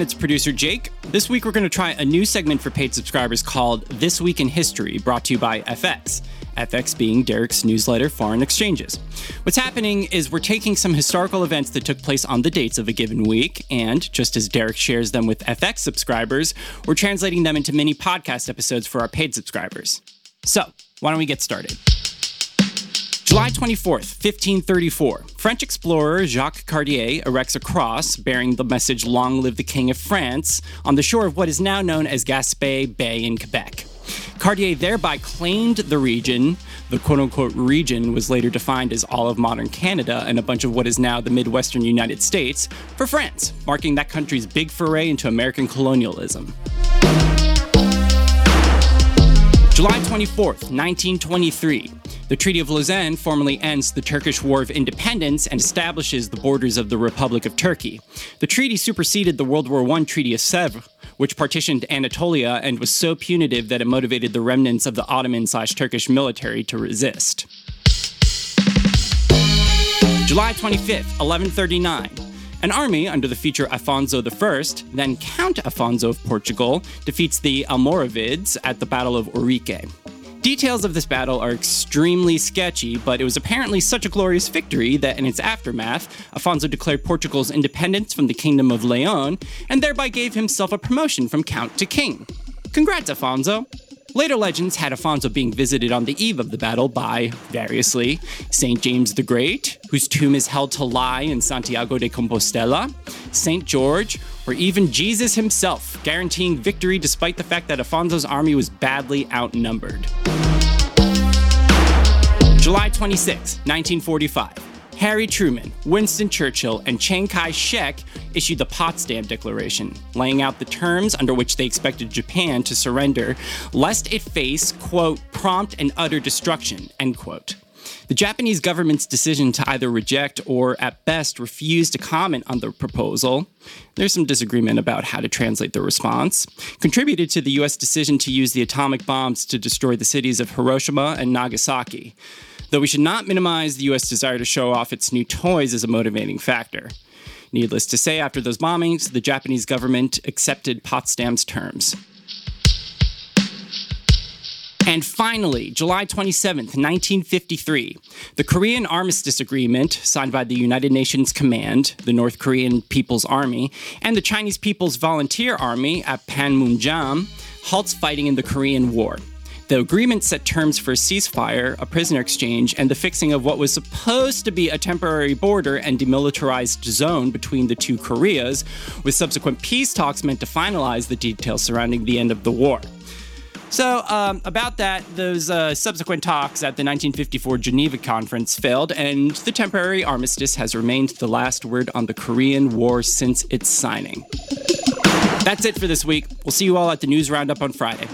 everyone. It's producer Jake. This week, we're going to try a new segment for paid subscribers called This Week in History, brought to you by FX. FX being Derek's newsletter, Foreign Exchanges. What's happening is we're taking some historical events that took place on the dates of a given week, and just as Derek shares them with FX subscribers, we're translating them into mini podcast episodes for our paid subscribers. So, why don't we get started? July 24th, 1534, French explorer Jacques Cartier erects a cross bearing the message Long live the King of France on the shore of what is now known as Gaspé Bay in Quebec. Cartier thereby claimed the region. The quote unquote region was later defined as all of modern Canada and a bunch of what is now the Midwestern United States for France, marking that country's big foray into American colonialism. July 24th, 1923. The Treaty of Lausanne formally ends the Turkish War of Independence and establishes the borders of the Republic of Turkey. The treaty superseded the World War I Treaty of Sèvres, which partitioned Anatolia and was so punitive that it motivated the remnants of the Ottoman slash Turkish military to resist. July 25th, 1139. An army under the future Afonso I, then Count Afonso of Portugal, defeats the Almoravids at the Battle of Ourique. Details of this battle are extremely sketchy, but it was apparently such a glorious victory that in its aftermath, Afonso declared Portugal's independence from the Kingdom of Leon and thereby gave himself a promotion from Count to King. Congrats, Afonso! Later legends had Afonso being visited on the eve of the battle by, variously, St. James the Great, whose tomb is held to lie in Santiago de Compostela, St. George, or even Jesus himself, guaranteeing victory despite the fact that Afonso's army was badly outnumbered. July 26, 1945. Harry Truman, Winston Churchill, and Chiang Kai shek issued the Potsdam Declaration, laying out the terms under which they expected Japan to surrender, lest it face, quote, prompt and utter destruction, end quote. The Japanese government's decision to either reject or, at best, refuse to comment on the proposal, there's some disagreement about how to translate the response, contributed to the US decision to use the atomic bombs to destroy the cities of Hiroshima and Nagasaki though we should not minimize the US desire to show off its new toys as a motivating factor. Needless to say, after those bombings, the Japanese government accepted Potsdam's terms. And finally, July 27, 1953, the Korean Armistice Agreement, signed by the United Nations Command, the North Korean People's Army, and the Chinese People's Volunteer Army at Panmunjom, halts fighting in the Korean War. The agreement set terms for a ceasefire, a prisoner exchange, and the fixing of what was supposed to be a temporary border and demilitarized zone between the two Koreas, with subsequent peace talks meant to finalize the details surrounding the end of the war. So, um, about that, those uh, subsequent talks at the 1954 Geneva Conference failed, and the temporary armistice has remained the last word on the Korean War since its signing. That's it for this week. We'll see you all at the news roundup on Friday.